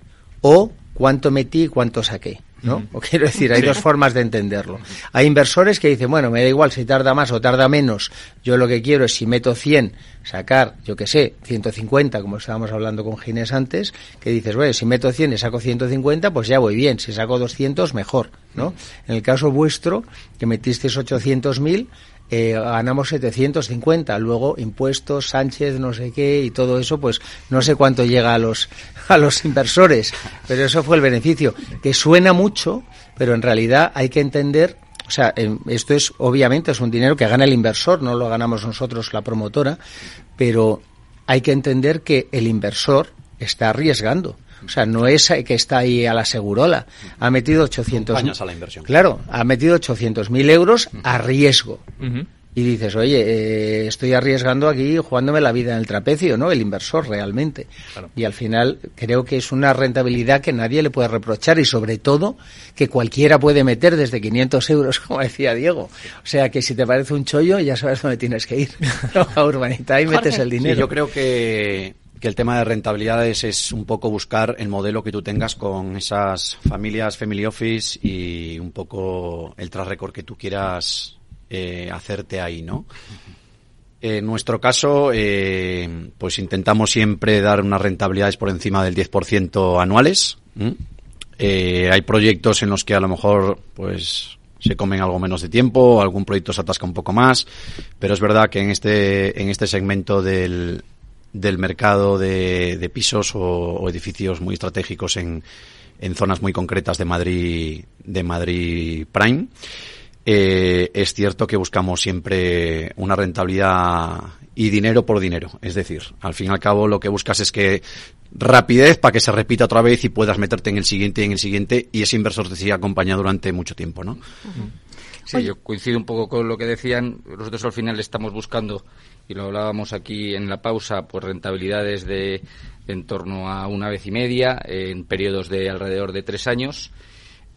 o cuánto metí y cuánto saqué. ¿No? O quiero decir, hay dos formas de entenderlo. Hay inversores que dicen, bueno, me da igual si tarda más o tarda menos, yo lo que quiero es si meto 100, sacar, yo qué sé, 150, como estábamos hablando con Ginés antes, que dices, bueno, si meto 100 y saco 150, pues ya voy bien, si saco 200, mejor, ¿no? En el caso vuestro, que metisteis 800.000, eh, ganamos 750. Luego impuestos, Sánchez, no sé qué y todo eso, pues no sé cuánto llega a los <laughs> a los inversores, pero eso fue el beneficio que suena mucho, pero en realidad hay que entender. O sea, esto es obviamente es un dinero que gana el inversor, no lo ganamos nosotros la promotora, pero hay que entender que el inversor está arriesgando. O sea, no es que está ahí a la segurola. Ha metido 800 a la inversión. Claro, ha metido 800.000 euros a riesgo. Y dices, oye, eh, estoy arriesgando aquí jugándome la vida en el trapecio, ¿no? El inversor realmente. Y al final creo que es una rentabilidad que nadie le puede reprochar y sobre todo que cualquiera puede meter desde 500 euros, <laughs> como decía Diego. O sea que si te parece un chollo ya sabes dónde tienes que ir. <laughs> A Urbanita y metes el dinero. yo creo que que el tema de rentabilidades es un poco buscar el modelo que tú tengas con esas familias family office y un poco el track record que tú quieras eh, hacerte ahí, ¿no? En nuestro caso, eh, pues intentamos siempre dar unas rentabilidades por encima del 10% anuales. Eh, hay proyectos en los que a lo mejor, pues, se comen algo menos de tiempo, algún proyecto se atasca un poco más, pero es verdad que en este, en este segmento del, del mercado de, pisos o, edificios muy estratégicos en, en zonas muy concretas de Madrid, de Madrid Prime. Eh, es cierto que buscamos siempre una rentabilidad y dinero por dinero. Es decir, al fin y al cabo lo que buscas es que rapidez para que se repita otra vez y puedas meterte en el siguiente y en el siguiente y ese inversor te siga acompañado durante mucho tiempo, ¿no? Sí, yo coincido un poco con lo que decían. Nosotros al final estamos buscando, y lo hablábamos aquí en la pausa, pues rentabilidades de en torno a una vez y media en periodos de alrededor de tres años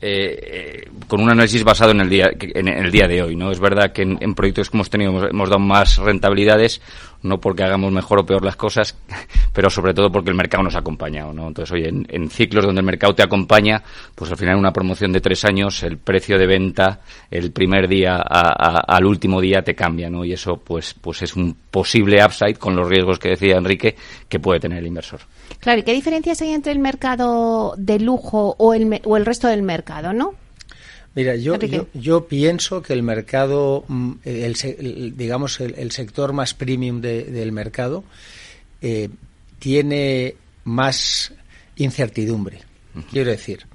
eh, con un análisis basado en el día en el día de hoy no es verdad que en, proyectos que hemos tenido hemos, dado más rentabilidades no porque hagamos mejor o peor las cosas <laughs> pero sobre todo porque el mercado nos ha acompañado no entonces oye en, ciclos donde el mercado te acompaña pues al final una promoción de tres años el precio de venta el primer día al último día te cambia no y eso pues pues es un posible upside con los riesgos que decía Enrique que puede tener el inversor. Claro, ¿y qué diferencias hay entre el mercado de lujo o el, o el resto del mercado, no? Mira, yo, yo, pienso que el mercado, mm, el, digamos, el, sector más premium del mercado eh, tiene más incertidumbre. Quiero decir,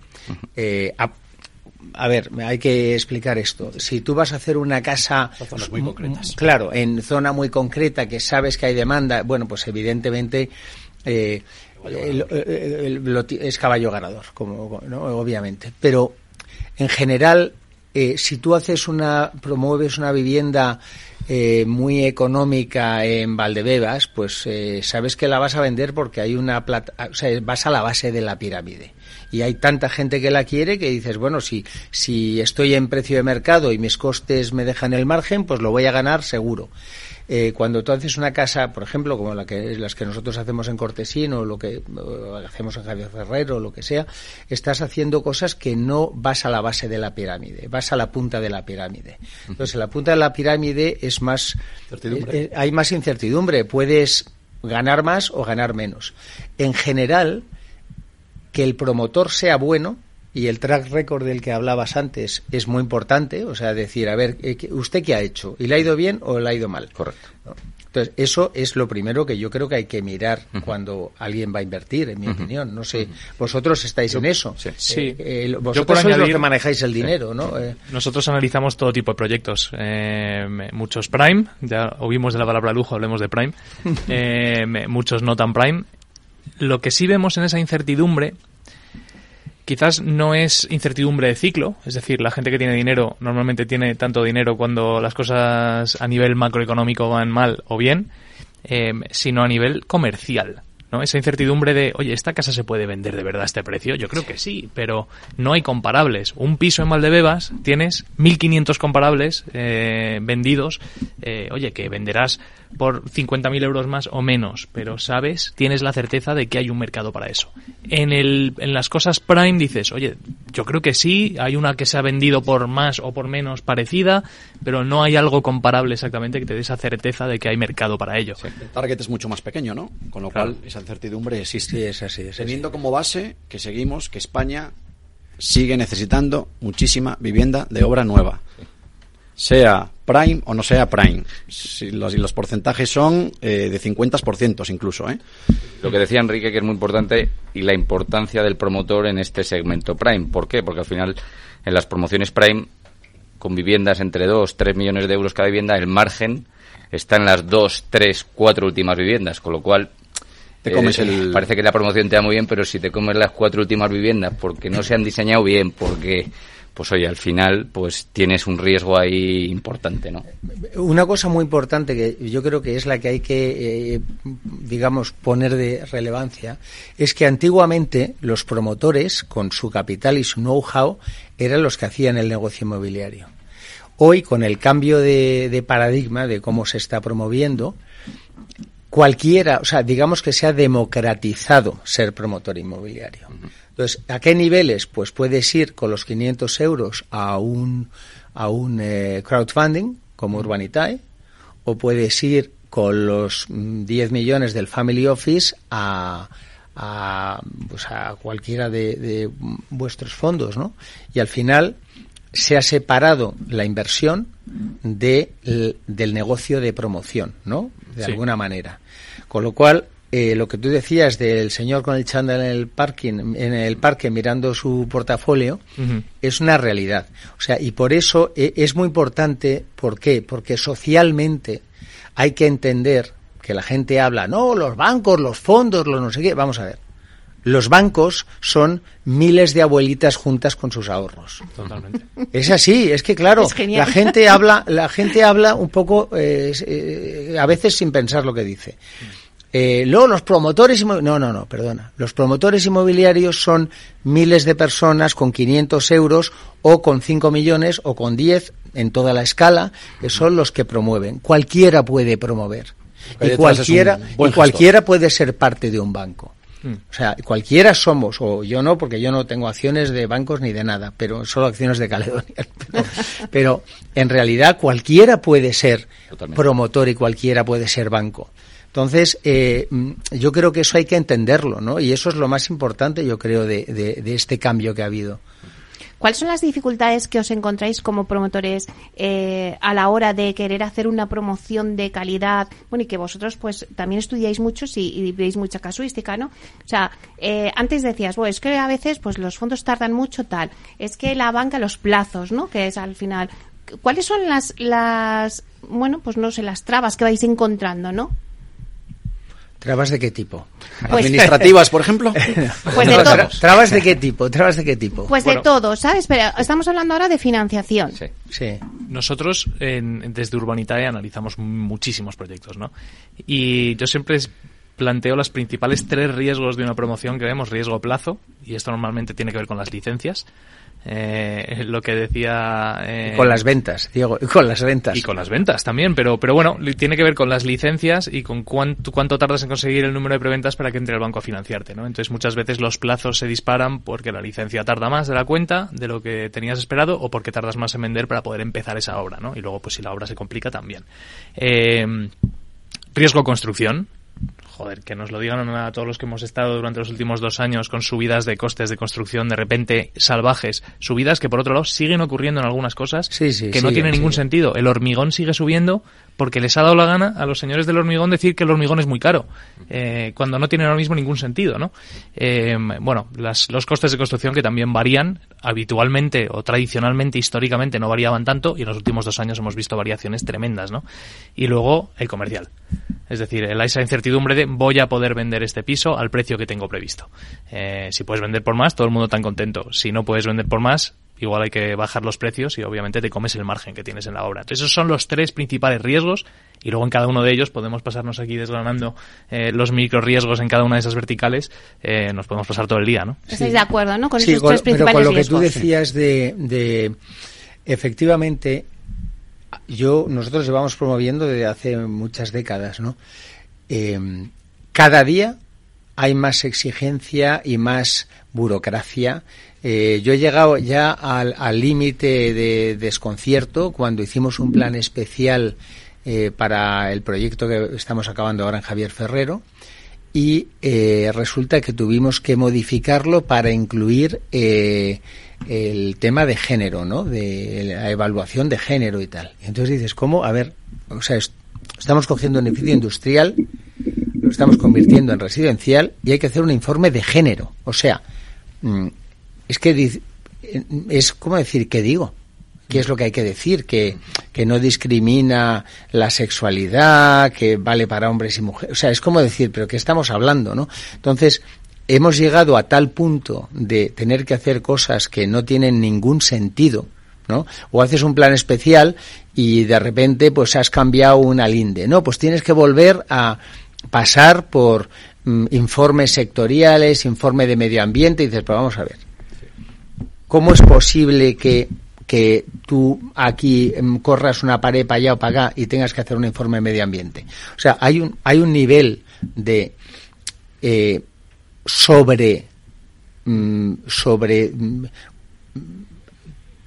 eh, a, ver, hay que explicar esto. Si tú vas a hacer una casa, muy concretas. claro, en zona muy concreta que sabes que hay demanda, bueno, pues evidentemente eh, es caballo ganador, como, obviamente. Pero en general, eh, si tú haces una, promueves una vivienda eh, muy económica en Valdebebas, pues eh, sabes que la vas a vender porque hay una plata, o sea, vas a la base de la pirámide. Y hay tanta gente que la quiere que dices, bueno, si, si estoy en precio de mercado y mis costes me dejan el margen, pues lo voy a ganar seguro. Eh, cuando tú haces una casa, por ejemplo, como la que, las que nosotros hacemos en Cortesín o lo que hacemos en Javier Ferrero o lo que sea, estás haciendo cosas que no vas a la base de la pirámide, vas a la punta de la pirámide. Entonces, en la punta de la pirámide es más, eh, eh, hay más incertidumbre, puedes ganar más o ganar menos. En general, que el promotor sea bueno y el track record del que hablabas antes es muy importante, o sea, decir, a ver, eh, ¿usted qué ha hecho? ¿Y le ha ido bien o le ha ido mal? Correcto. Entonces, eso es lo primero que yo creo que hay que mirar cuando alguien va a invertir, en mi opinión. No sé, vosotros estáis en eso. Sí. Eh, eh, vosotros sois los que manejáis el dinero, ¿no? Nosotros analizamos todo tipo de proyectos. muchos Prime, ya oímos de la palabra lujo, hablemos de Prime. <laughs> muchos no tan Prime. Lo que sí vemos en esa incertidumbre quizás no es incertidumbre de ciclo, es decir, la gente que tiene dinero normalmente tiene tanto dinero cuando las cosas a nivel macroeconómico van mal o bien, eh, sino a nivel comercial. ¿no? Esa incertidumbre de, oye, ¿esta casa se puede vender de verdad a este precio? Yo creo que sí, pero no hay comparables. Un piso en Valdebebas tienes 1.500 comparables eh, vendidos, eh, oye, que venderás por 50.000 euros más o menos, pero sabes, tienes la certeza de que hay un mercado para eso. En, el, en las cosas Prime dices, oye, yo creo que sí, hay una que se ha vendido por más o por menos parecida, pero no hay algo comparable exactamente que te dé esa certeza de que hay mercado para ello. El target es mucho más pequeño, ¿no? Con lo cual esa incertidumbre existe. es así, es Teniendo como base que seguimos, que España sigue necesitando muchísima vivienda de obra nueva. Sea Prime o no sea Prime. Si los, y los porcentajes son eh, de 50% incluso, ¿eh? Lo que decía Enrique, que es muy importante, y la importancia del promotor en este segmento Prime. ¿Por qué? Porque al final, en las promociones Prime, con viviendas entre 2, 3 millones de euros cada vivienda, el margen está en las 2, 3, 4 últimas viviendas, con lo cual Te comes eh, el- parece que la promoción te da muy bien, pero si te comes las cuatro últimas viviendas porque no se han diseñado bien, porque, pues oye, al final, pues tienes un riesgo ahí importante, ¿no? Una cosa muy importante que yo creo que es la que hay que, eh, digamos, poner de relevancia, es que antiguamente los promotores, con su capital y su know-how, eran los que hacían el negocio inmobiliario. Hoy, con el cambio de, de paradigma de cómo se está promoviendo, cualquiera, o sea, digamos que se ha democratizado ser promotor inmobiliario. Entonces, ¿a qué niveles? Pues puedes ir con los 500 euros a un, a un eh, crowdfunding como Urbanitae, o puedes ir con los mm, 10 millones del Family Office a, a, pues a cualquiera de, de vuestros fondos, ¿no? Y al final se ha separado la inversión de, del negocio de promoción, ¿no? De Sí. alguna manera. Con lo cual, eh, lo que tú decías del señor con el chándal en el parking, en el parque mirando su portafolio, es una realidad. O sea, y por eso eh, es muy importante, ¿por qué? Porque socialmente hay que entender que la gente habla, no, los bancos, los fondos, los no sé qué. Vamos a ver. Los bancos son miles de abuelitas juntas con sus ahorros. Totalmente. Es así, es que claro, Es la gente habla, la gente habla un poco, eh, eh, a veces sin pensar lo que dice. Eh, luego los promotores no, no, no, perdona. Los promotores inmobiliarios son miles de personas con 500 euros o con 5 millones o con 10 en toda la escala, que son los que promueven. Cualquiera puede promover. Y cualquiera, y cualquiera puede ser parte de un banco. Mm. O sea, cualquiera somos, o yo no, porque yo no tengo acciones de bancos ni de nada, pero solo acciones de Caledonia. <laughs> Pero, pero en realidad cualquiera puede ser Totalmente. promotor y cualquiera puede ser banco. Entonces, eh, mm, yo creo que eso hay que entenderlo, ¿no? Y eso es lo más importante, yo creo, de, este cambio que ha habido. ¿Cuáles son las dificultades que os encontráis como promotores eh, a la hora de querer hacer una promoción de calidad? Bueno, y que vosotros pues también estudiáis mucho y, y veis mucha casuística, ¿no? O sea, eh, antes decías, bueno, es que a veces pues los fondos tardan mucho tal, es que la banca los plazos, ¿no? Que es al final. ¿Cuáles son las, las, bueno, pues no sé, las trabas que vais encontrando, ¿no? ¿Trabas de qué tipo? Pues- Administrativas, por ejemplo. <laughs> Pues de todo. tra- ¿Trabas de qué tipo? ¿Trabas de qué tipo? Pues Bueno. de todo, ¿sabes? Pero estamos hablando ahora de financiación. Sí. Sí. Nosotros en- desde Urbanitae analizamos muchísimos proyectos, ¿no? Y yo siempre planteo los principales tres riesgos de una promoción que vemos. Riesgo plazo, y esto normalmente tiene que ver con las licencias. Eh, lo que decía... eh, Con las ventas, Diego, con las ventas. y con las ventas también, pero, pero bueno, tiene que ver con las licencias y con cuánto, cuánto tardas en conseguir el número de preventas para que entre el banco a financiarte, ¿no? Entonces muchas veces los plazos se disparan porque la licencia tarda más de la cuenta, de lo que tenías esperado, o porque tardas más en vender para poder empezar esa obra, ¿no? Y luego, pues si la obra se complica también. Eh, riesgo construcción. Joder, que nos lo digan a todos los que hemos estado durante los últimos dos años con subidas de costes de construcción de repente salvajes. Subidas que, por otro lado, siguen ocurriendo en algunas cosas Sí, sí, que no tienen ningún sentido. El hormigón sigue subiendo porque les ha dado la gana a los señores del hormigón decir que el hormigón es muy caro, eh, cuando no tiene ahora mismo ningún sentido, ¿no? Eh, bueno, las- los costes de construcción que también varían habitualmente o tradicionalmente, históricamente no variaban tanto y en los últimos dos años hemos visto variaciones tremendas, ¿no? Y luego el comercial. Es decir, esa incertidumbre de, voy a poder vender este piso al precio que tengo previsto. Eh, si puedes vender por más, todo el mundo tan contento. Si no puedes vender por más, igual hay que bajar los precios y obviamente te comes el margen que tienes en la obra. Entonces, esos son los tres principales riesgos y luego en cada uno de ellos podemos pasarnos aquí desgranando eh, los micro riesgos en cada una de esas verticales. Eh, nos podemos pasar todo el día, ¿no? ¿Estáis de acuerdo, no? Con Sí, esos con- tres pero principales con lo que riesgos. tú decías de, de efectivamente, yo nosotros llevamos promoviendo desde hace muchas décadas, ¿no? Eh, cada día hay más exigencia y más burocracia. Eh, yo he llegado ya al límite de desconcierto cuando hicimos un plan especial eh, para el proyecto que estamos acabando ahora en Javier Ferrero y eh, resulta que tuvimos que modificarlo para incluir eh, el tema de género, ¿no? De la evaluación de género y tal. Entonces dices, ¿cómo? A ver, o sea, es- estamos cogiendo un edificio industrial, lo estamos convirtiendo en residencial y hay que hacer un informe de género. O sea, mm, es que es como decir, ¿qué digo? ¿Qué es lo que hay que decir? Que, que no discrimina la sexualidad, que vale para hombres y mujeres. O sea, es como decir, ¿pero qué estamos hablando, no? Entonces, hemos llegado a tal punto de tener que hacer cosas que no tienen ningún sentido, ¿no? O haces un plan especial y de repente pues has cambiado una linde. No, pues tienes que volver a pasar por mm, informes sectoriales, informe de medio ambiente y dices, pero vamos a ver. ¿Cómo es posible que, que tú aquí em, corras una pared para allá o para acá y tengas que hacer un informe de medio ambiente? O sea, hay un, hay un nivel de eh, sobre mm, sobre mm,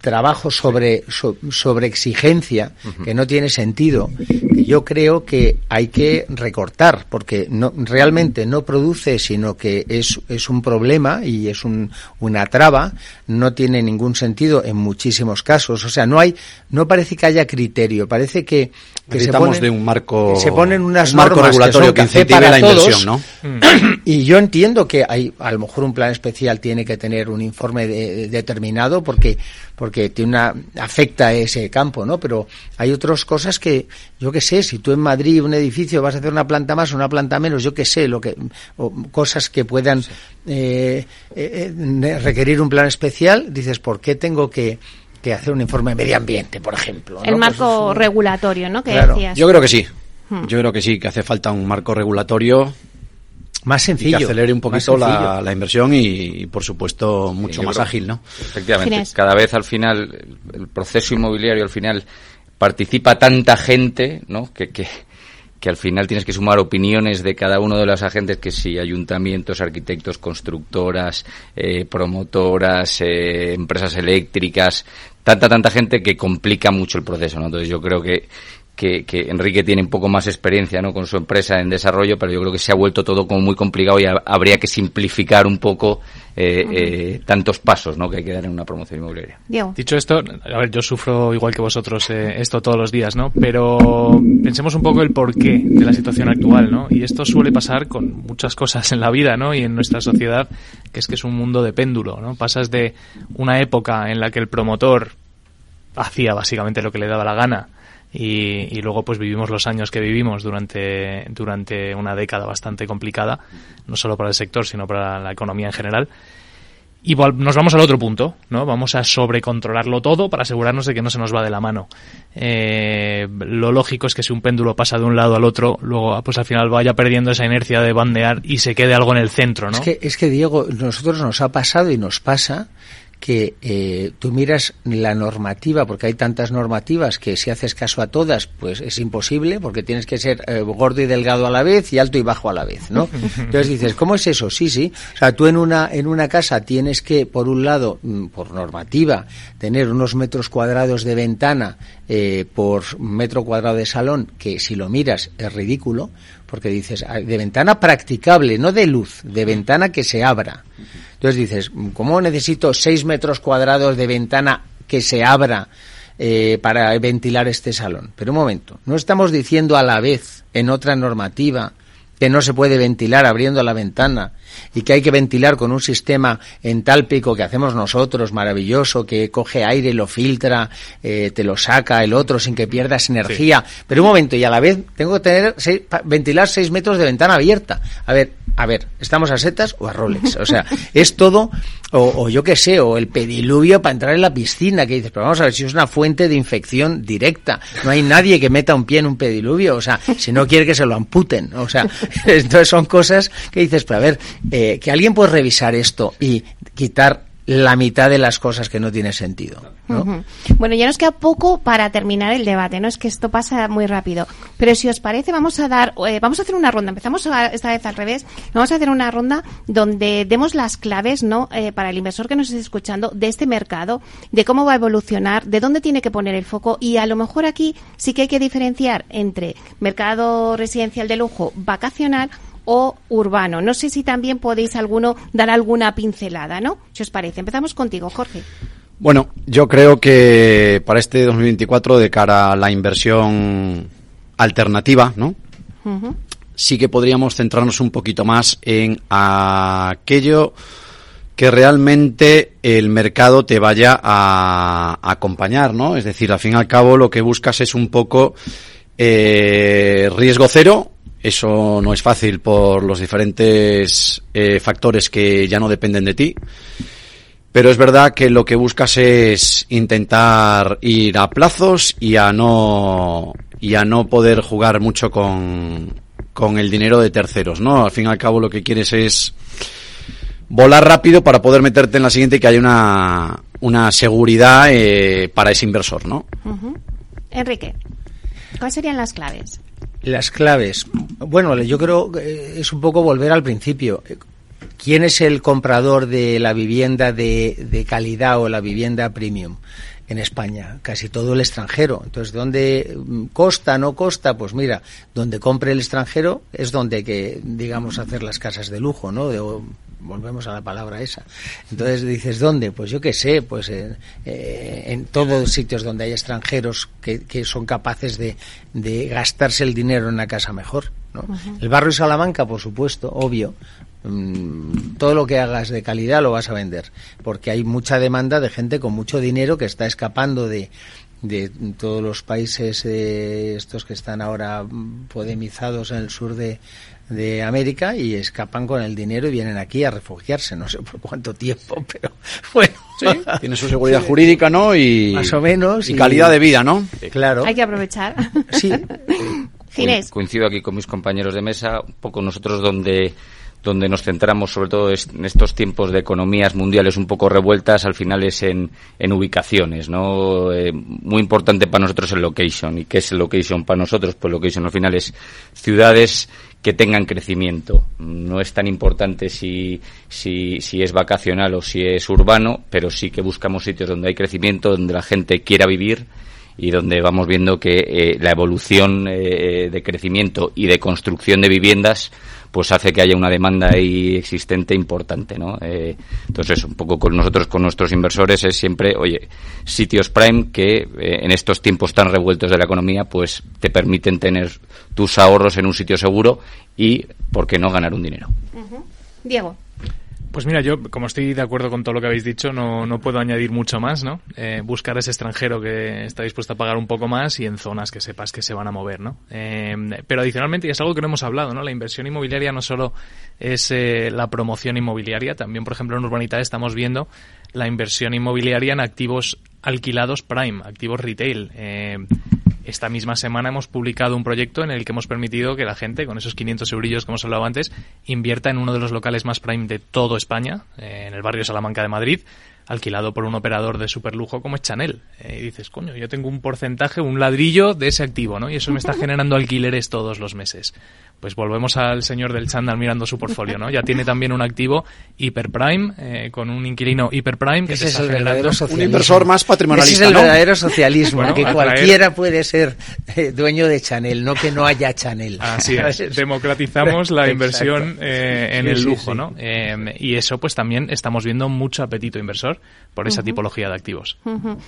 trabajo sobre so- sobre exigencia que no tiene sentido que yo creo que hay que recortar porque no realmente no produce sino que es es un problema y es un, una traba no tiene ningún sentido en muchísimos casos. O sea no hay no parece que haya criterio parece que, que Necesitamos ponen- de un marco- que se ponen unas un marco normas regulatorio son que incentive para la todos, inversión, ¿no? <clears throat> y yo entiendo que hay, a lo mejor un plan especial tiene que tener un informe de- de- determinado porque, porque tiene una, afecta ese campo, ¿no? Pero hay otras cosas que, yo qué sé, si tú en Madrid un edificio vas a hacer una planta más o una planta menos, yo qué sé, lo que, o cosas que puedan eh, eh, eh, requerir un plan especial, dices, ¿por qué tengo que, que hacer un informe de medio ambiente, por ejemplo? El ¿no? Pues marco regulatorio, ¿no? Que Claro. decías. Yo creo que sí. Hmm. Yo creo que sí, que hace falta un marco regulatorio más sencillo, y que acelere un poquito la, inversión y, y, por supuesto, mucho más creo- ágil, ¿no? Efectivamente, cada vez al final el, el proceso inmobiliario al final participa tanta gente, ¿no? Que, que, que al final tienes que sumar opiniones de cada uno de los agentes, que si ayuntamientos, arquitectos, constructoras, eh, promotoras, eh, empresas eléctricas, tanta, tanta gente que complica mucho el proceso, ¿no? Entonces yo creo que, que, que Enrique tiene un poco más experiencia ¿no? con su empresa en desarrollo, pero yo creo que se ha vuelto todo como muy complicado y ha- habría que simplificar un poco eh, eh, tantos pasos ¿no? que hay que dar en una promoción inmobiliaria. Diego. Dicho esto, a ver, yo sufro igual que vosotros eh, esto todos los días, ¿no? Pero pensemos un poco el porqué de la situación actual, ¿no? Y esto suele pasar con muchas cosas en la vida, ¿no? Y en nuestra sociedad, que es que es un mundo de péndulo, ¿no? Pasas de una época en la que el promotor hacía básicamente lo que le daba la gana y, y luego pues vivimos los años que vivimos durante, durante una década bastante complicada, no solo para el sector, sino para la economía en general. Y nos vamos al otro punto, ¿no? Vamos a sobrecontrolarlo todo para asegurarnos de que no se nos va de la mano. Eh, lo lógico es que si un péndulo pasa de un lado al otro, luego pues al final vaya perdiendo esa inercia de bandear y se quede algo en el centro, ¿no? Es que, es que Diego, nosotros nos ha pasado y nos pasa que eh, tú miras la normativa, porque hay tantas normativas que si haces caso a todas, pues es imposible, porque tienes que ser eh, gordo y delgado a la vez y alto y bajo a la vez, ¿no? <laughs> Entonces dices, ¿cómo es eso? Sí, sí. O sea, tú en una, en una casa tienes que, por un lado, mm, por normativa, tener unos metros cuadrados de ventana eh, por metro cuadrado de salón, que si lo miras es ridículo, porque dices, de ventana practicable, no de luz, de ventana que se abra. Entonces dices, ¿cómo necesito seis metros cuadrados de ventana que se abra eh, para ventilar este salón? Pero un momento, no estamos diciendo a la vez en otra normativa que no se puede ventilar abriendo la ventana y que hay que ventilar con un sistema entálpico que hacemos nosotros, maravilloso, que coge aire, lo filtra, eh, te lo saca el otro sin que pierdas energía. Pero un momento, y a la vez tengo que tener ventilar seis metros de ventana abierta. A ver, a ver, ¿estamos a setas o a roles? O sea, es todo, o, yo qué sé, o el pediluvio para entrar en la piscina, que dices, pero vamos a ver si es una fuente de infección directa. No hay nadie que meta un pie en un pediluvio, o sea, si no quiere que se lo amputen. O sea, <laughs> entonces son cosas que dices, pero a ver, eh, que alguien puede revisar esto y quitar la mitad de las cosas que no tiene sentido. Bueno, ya nos queda poco para terminar el debate, ¿no? Es que esto pasa muy rápido. Pero si os parece, vamos a dar, eh, vamos a hacer una ronda. Empezamos esta vez al revés. Vamos a hacer una ronda donde demos las claves, ¿no? Eh, para el inversor que nos esté escuchando de este mercado, de cómo va a evolucionar, de dónde tiene que poner el foco y a lo mejor aquí sí que hay que diferenciar entre mercado residencial de lujo, vacacional o urbano. No sé si también podéis alguno dar alguna pincelada, ¿no? ¿Qué os parece? Empezamos contigo, Jorge. Bueno, yo creo que para este 2024, de cara a la inversión alternativa, ¿no? Sí que podríamos centrarnos un poquito más en aquello que realmente el mercado te vaya a, acompañar, ¿no? Es decir, al fin y al cabo lo que buscas es un poco eh, riesgo cero eso no es fácil por los diferentes eh, factores que ya no dependen de ti. Pero es verdad que lo que buscas es intentar ir a plazos y a no, y a no poder jugar mucho con, con el dinero de terceros, ¿no? Al fin y al cabo lo que quieres es volar rápido para poder meterte en la siguiente y que haya una, una seguridad eh, para ese inversor, ¿no? Enrique, ¿cuáles serían las claves? Las claves. Bueno, yo creo que es un poco volver al principio. ¿Quién es el comprador de la vivienda de, de calidad o la vivienda premium? en España, casi todo el extranjero. Entonces, ¿dónde costa, no costa? Pues mira, donde compre el extranjero es donde que, digamos, hacer las casas de lujo, ¿no? De, volvemos a la palabra esa. Entonces dices, ¿dónde? Pues yo qué sé, pues en, eh, en todos los sitios donde hay extranjeros que, que son capaces de, de, gastarse el dinero en una casa mejor. ¿no? El barrio Salamanca, por supuesto, obvio. Mm, todo lo que hagas de calidad lo vas a vender, porque hay mucha demanda de gente con mucho dinero que está escapando de, de todos los países eh, estos que están ahora podemizados en el sur de, de América y escapan con el dinero y vienen aquí a refugiarse, no sé por cuánto tiempo, <laughs> pero bueno. tiene su seguridad jurídica, ¿no? Y, Más o menos. Y, calidad de vida, ¿no? Claro. Hay que aprovechar. Sí. <laughs> Ginés. Coincido aquí con mis compañeros de mesa, un poco nosotros donde donde nos centramos sobre todo en estos tiempos de economías mundiales un poco revueltas, al final es en, en ubicaciones, ¿no? Eh, muy importante para nosotros el location. ¿Y qué es el location para nosotros? Pues location al final es ciudades que tengan crecimiento. No es tan importante si, si, si es vacacional o si es urbano, pero sí que buscamos sitios donde hay crecimiento, donde la gente quiera vivir y donde vamos viendo que eh, la evolución eh, de crecimiento y de construcción de viviendas pues hace que haya una demanda ahí existente importante, ¿no? Eh, entonces, un poco con nosotros, con nuestros inversores, es siempre, oye, sitios prime que en estos tiempos tan revueltos de la economía, pues te permiten tener tus ahorros en un sitio seguro y, ¿por qué no, ganar un dinero? Diego. Pues mira, yo como estoy de acuerdo con todo lo que habéis dicho, no, no puedo añadir mucho más, ¿no? Eh, buscar ese extranjero que está dispuesto a pagar un poco más y en zonas que sepas que se van a mover, ¿no? Eh, pero adicionalmente, y es algo que no hemos hablado, ¿no? La inversión inmobiliaria no solo es eh, la promoción inmobiliaria, también, por ejemplo, en Urbanidad estamos viendo la inversión inmobiliaria en activos alquilados prime, activos retail. Esta misma semana hemos publicado un proyecto en el que hemos permitido que la gente, con esos 500 eurillos que hemos hablado antes, invierta en uno de los locales más prime de todo España, eh, en el barrio Salamanca de Madrid, alquilado por un operador de superlujo como es Chanel. Eh, y dices, coño, yo tengo un porcentaje, un ladrillo de ese activo, ¿no? Y eso me está <laughs> generando alquileres todos los meses pues volvemos al señor del chándal mirando su portfolio, ¿no? Ya tiene también un activo hiperprime, eh, con un inquilino hiperprime que Ese es el verdadero socialismo. Un inversor más patrimonialista, Ese es el ¿no? verdadero socialismo, Bueno, que atraer- cualquiera puede ser eh, dueño de Chanel, no que no haya Chanel. Así es, <laughs> democratizamos la inversión eh, en Sí, el lujo, sí. ¿no? Eh, y eso pues también estamos viendo mucho apetito inversor. por esa tipología de activos.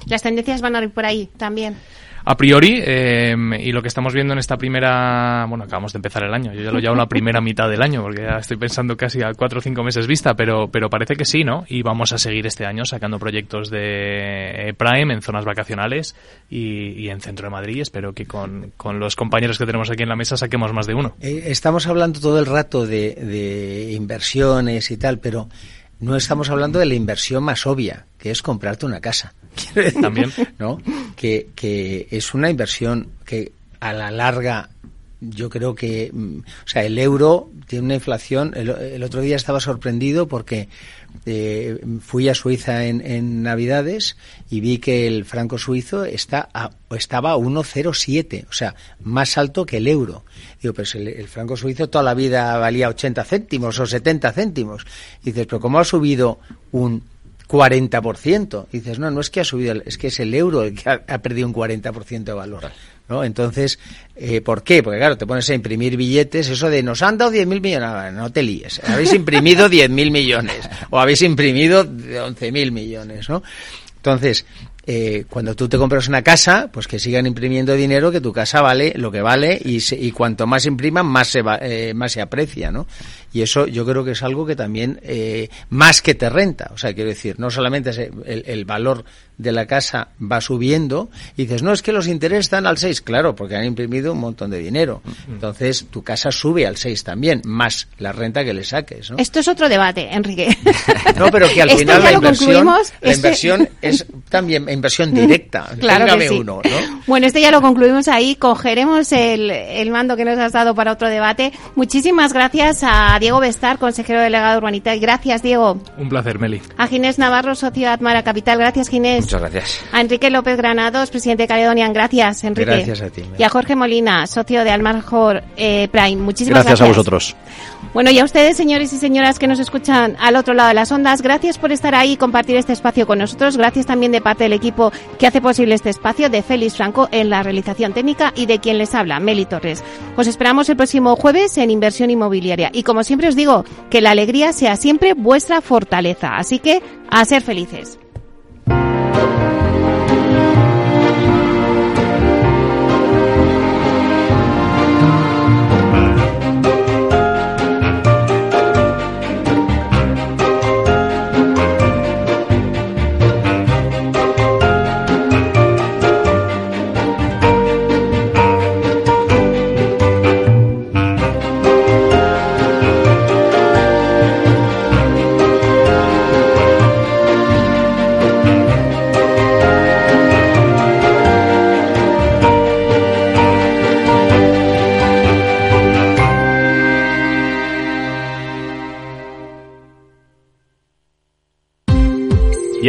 Las tendencias van a ir por ahí también. A priori, eh, y lo que estamos viendo en esta primera, bueno, acabamos de empezar el año, yo ya lo llamo la primera <laughs> mitad del año, porque ya estoy pensando casi a cuatro o cinco meses vista, pero, pero parece que sí, ¿no? Y vamos a seguir este año sacando proyectos de eh, Prime en zonas vacacionales y, y en centro de Madrid. Espero que con, con los compañeros que tenemos aquí en la mesa saquemos más de uno. Eh, estamos hablando todo el rato de, de inversiones y tal, pero no estamos hablando de la inversión más obvia, que es comprarte una casa. Quiero decir, También. ¿no? Que, que es una inversión que a la larga yo creo que, mm, o sea, el euro tiene una inflación. El, el otro día estaba sorprendido porque eh, fui a Suiza en, en Navidades y vi que el franco suizo está a- estaba a 1,07, o sea, más alto que el euro. Digo, pero el, el franco suizo toda la vida valía 80 céntimos o 70 céntimos. Y dices, pero ¿cómo ha subido un 40%? Y dices, no, no es que ha subido, es que es el euro el que ha, ha perdido un 40% de valor. ¿no? Entonces, eh, ¿por qué? Porque claro, te pones a imprimir billetes, eso de nos han dado 10.000 millones, no te líes, habéis imprimido 10.000 millones o habéis imprimido 11.000 millones, ¿no? Entonces, eh, cuando tú te compras una casa, pues que sigan imprimiendo dinero, que tu casa vale lo que vale y, se- y cuanto más impriman, más se, va- eh, más se aprecia, ¿no? Y eso yo creo que es algo que también, eh, más que te renta, o sea, quiero decir, no solamente se- el, el valor de la casa va subiendo y dices, no, es que los intereses están al 6, claro, porque han imprimido un montón de dinero. Entonces, tu casa sube al 6 también, más la renta que le saques, ¿no? Esto es otro debate, Enrique. <laughs> No, pero que al Esto final la inversión, la Este- inversión es también inversión <laughs> directa. Claro que sí. uno, ¿no? Bueno, este ya lo concluimos ahí. Cogeremos el, el mando que nos has dado para otro debate. Muchísimas gracias a Diego Bestar, consejero delegado de Urbanita. Gracias, Diego. Un placer, Meli. A Ginés Navarro, socio de Atmara Capital. Gracias, Ginés. Muchas gracias. A Enrique López Granados, presidente de Caledonian. Gracias, Enrique. Gracias a ti. Y a Jorge Molina, socio de Almarjor eh, Prime. Muchísimas Gracias gracias. a vosotros. Bueno, y a ustedes, señores y señoras que nos escuchan al otro lado de las ondas, gracias por estar ahí y compartir este espacio con nosotros. Gracias también de parte del equipo que hace posible este espacio, de Félix Franco en la realización técnica y de quien les habla, Meli Torres. Os esperamos el próximo jueves en Inversión Inmobiliaria. Y como siempre os digo, que la alegría sea siempre vuestra fortaleza. Así que, a ser felices.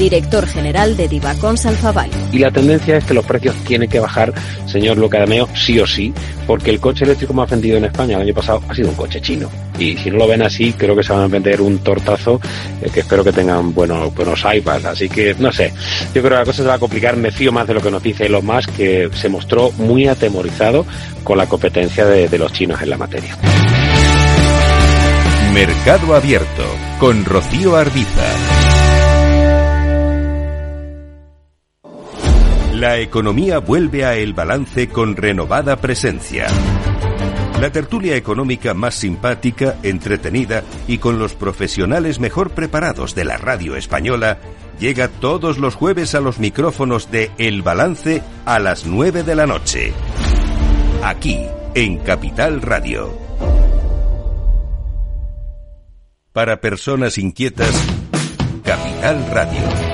director general de Divacons Alfabal. Y la tendencia es que los precios tienen que bajar, señor Lucadameo, sí o sí, porque el coche eléctrico más vendido en España el año pasado ha sido un coche chino. Y si no lo ven así, creo que se van a vender un tortazo eh, que espero que tengan buenos, buenos iPads. Así que, no sé, yo creo que la cosa se va a complicar. Me fío más de lo que nos dice Elon Musk, que se mostró muy atemorizado con la competencia de, de los chinos en la materia. Mercado Abierto con Rocío Arbiza. La economía vuelve a El Balance con renovada presencia. La tertulia económica más simpática, entretenida y con los profesionales mejor preparados de la radio española llega todos los jueves a los micrófonos de El Balance a las 9 de la noche. Aquí, en Capital Radio. Para personas inquietas, Capital Radio.